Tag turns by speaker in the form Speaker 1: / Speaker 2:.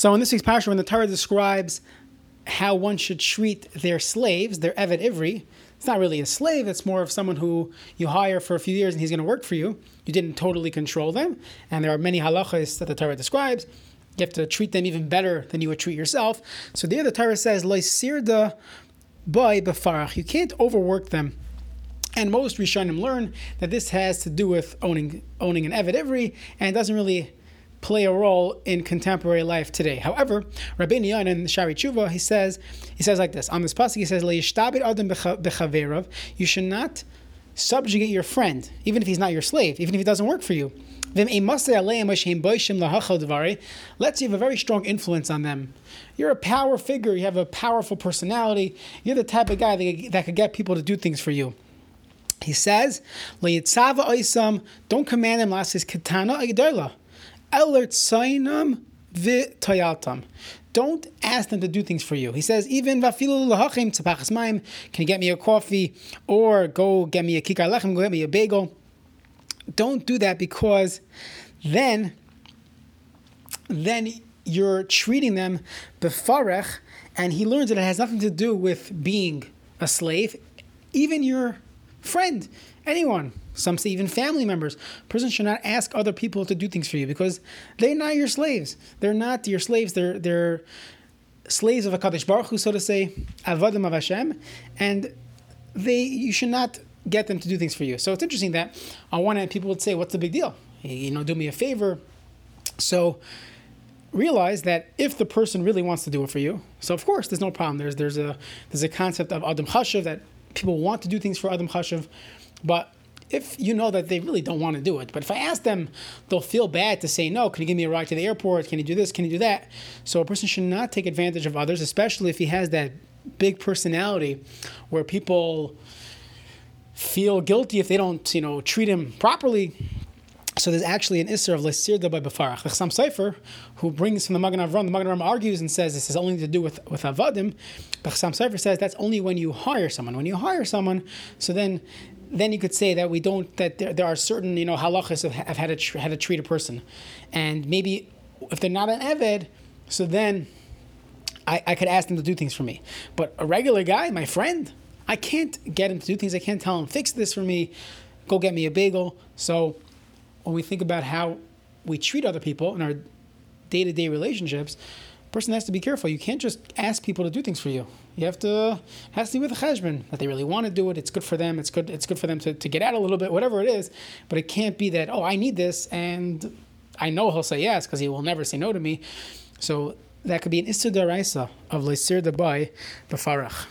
Speaker 1: So in this week's parsha, when the Torah describes how one should treat their slaves, their Eved Ivri, it's not really a slave, it's more of someone who you hire for a few years and he's going to work for you. You didn't totally control them. And there are many halachas that the Torah describes. You have to treat them even better than you would treat yourself. So there the Torah says, sirda by befarach. You can't overwork them. And most Rishonim learn that this has to do with owning owning an Eved Ivri and doesn't really play a role in contemporary life today. However, Rabbi Yan in Shaarei Teshuva, he says, he says like this on this pasuk, he says, adam You should not subjugate your friend, even if he's not your slave, even if he doesn't work for you. Let's you have a very strong influence on them. You're a power figure. You have a powerful personality. You're the type of guy that, that could get people to do things for you. He says, Don't command them Elertsainam v'tayatam. Don't ask them to do things for you. He says, even can you get me a coffee or go get me a kikar lechem, go get me a bagel. Don't do that because then, then you're treating them befarech, and he learns that it has nothing to do with being a slave. Even your friend, anyone, some say even family members. Person should not ask other people to do things for you because they're not your slaves. They're not your slaves. They're they're slaves of a Kadosh Baruch Hu, so to say, avadim of Hashem, and they you should not get them to do things for you. So it's interesting that on one hand people would say, "What's the big deal? You know, do me a favor." So realize that if the person really wants to do it for you, so of course there's no problem. There's there's a there's a concept of Adam Chashav that people want to do things for Adam Chashav, but if you know that they really don't want to do it. But if I ask them, they'll feel bad to say, no, can you give me a ride to the airport? Can you do this? Can you do that? So a person should not take advantage of others, especially if he has that big personality where people feel guilty if they don't, you know, treat him properly. So there's actually an Isser of Lesirda by Befarach. The Chassam Sofer, who brings from the Magen Avram, the Magen Avram argues and says this has only to do with, with Avadim. But Chassam Sofer says that's only when you hire someone. When you hire someone, so then then you could say that we don't that there, there are certain you know halachas of, of how to how to treat a person, and maybe if they're not an eved, so then I, I could ask them to do things for me. But a regular guy, my friend, I can't get him to do things. I can't tell him fix this for me, go get me a bagel. So when we think about how we treat other people in our day to day relationships, a person has to be careful. You can't just ask people to do things for you. You have to has to be with a cheshbon that they really want to do it. It's good for them. It's good. It's good for them to, to get out a little bit, whatever it is. But it can't be that oh I need this and I know he'll say yes because he will never say no to me. So that could be an istudaraisa of leisir dabai befarach.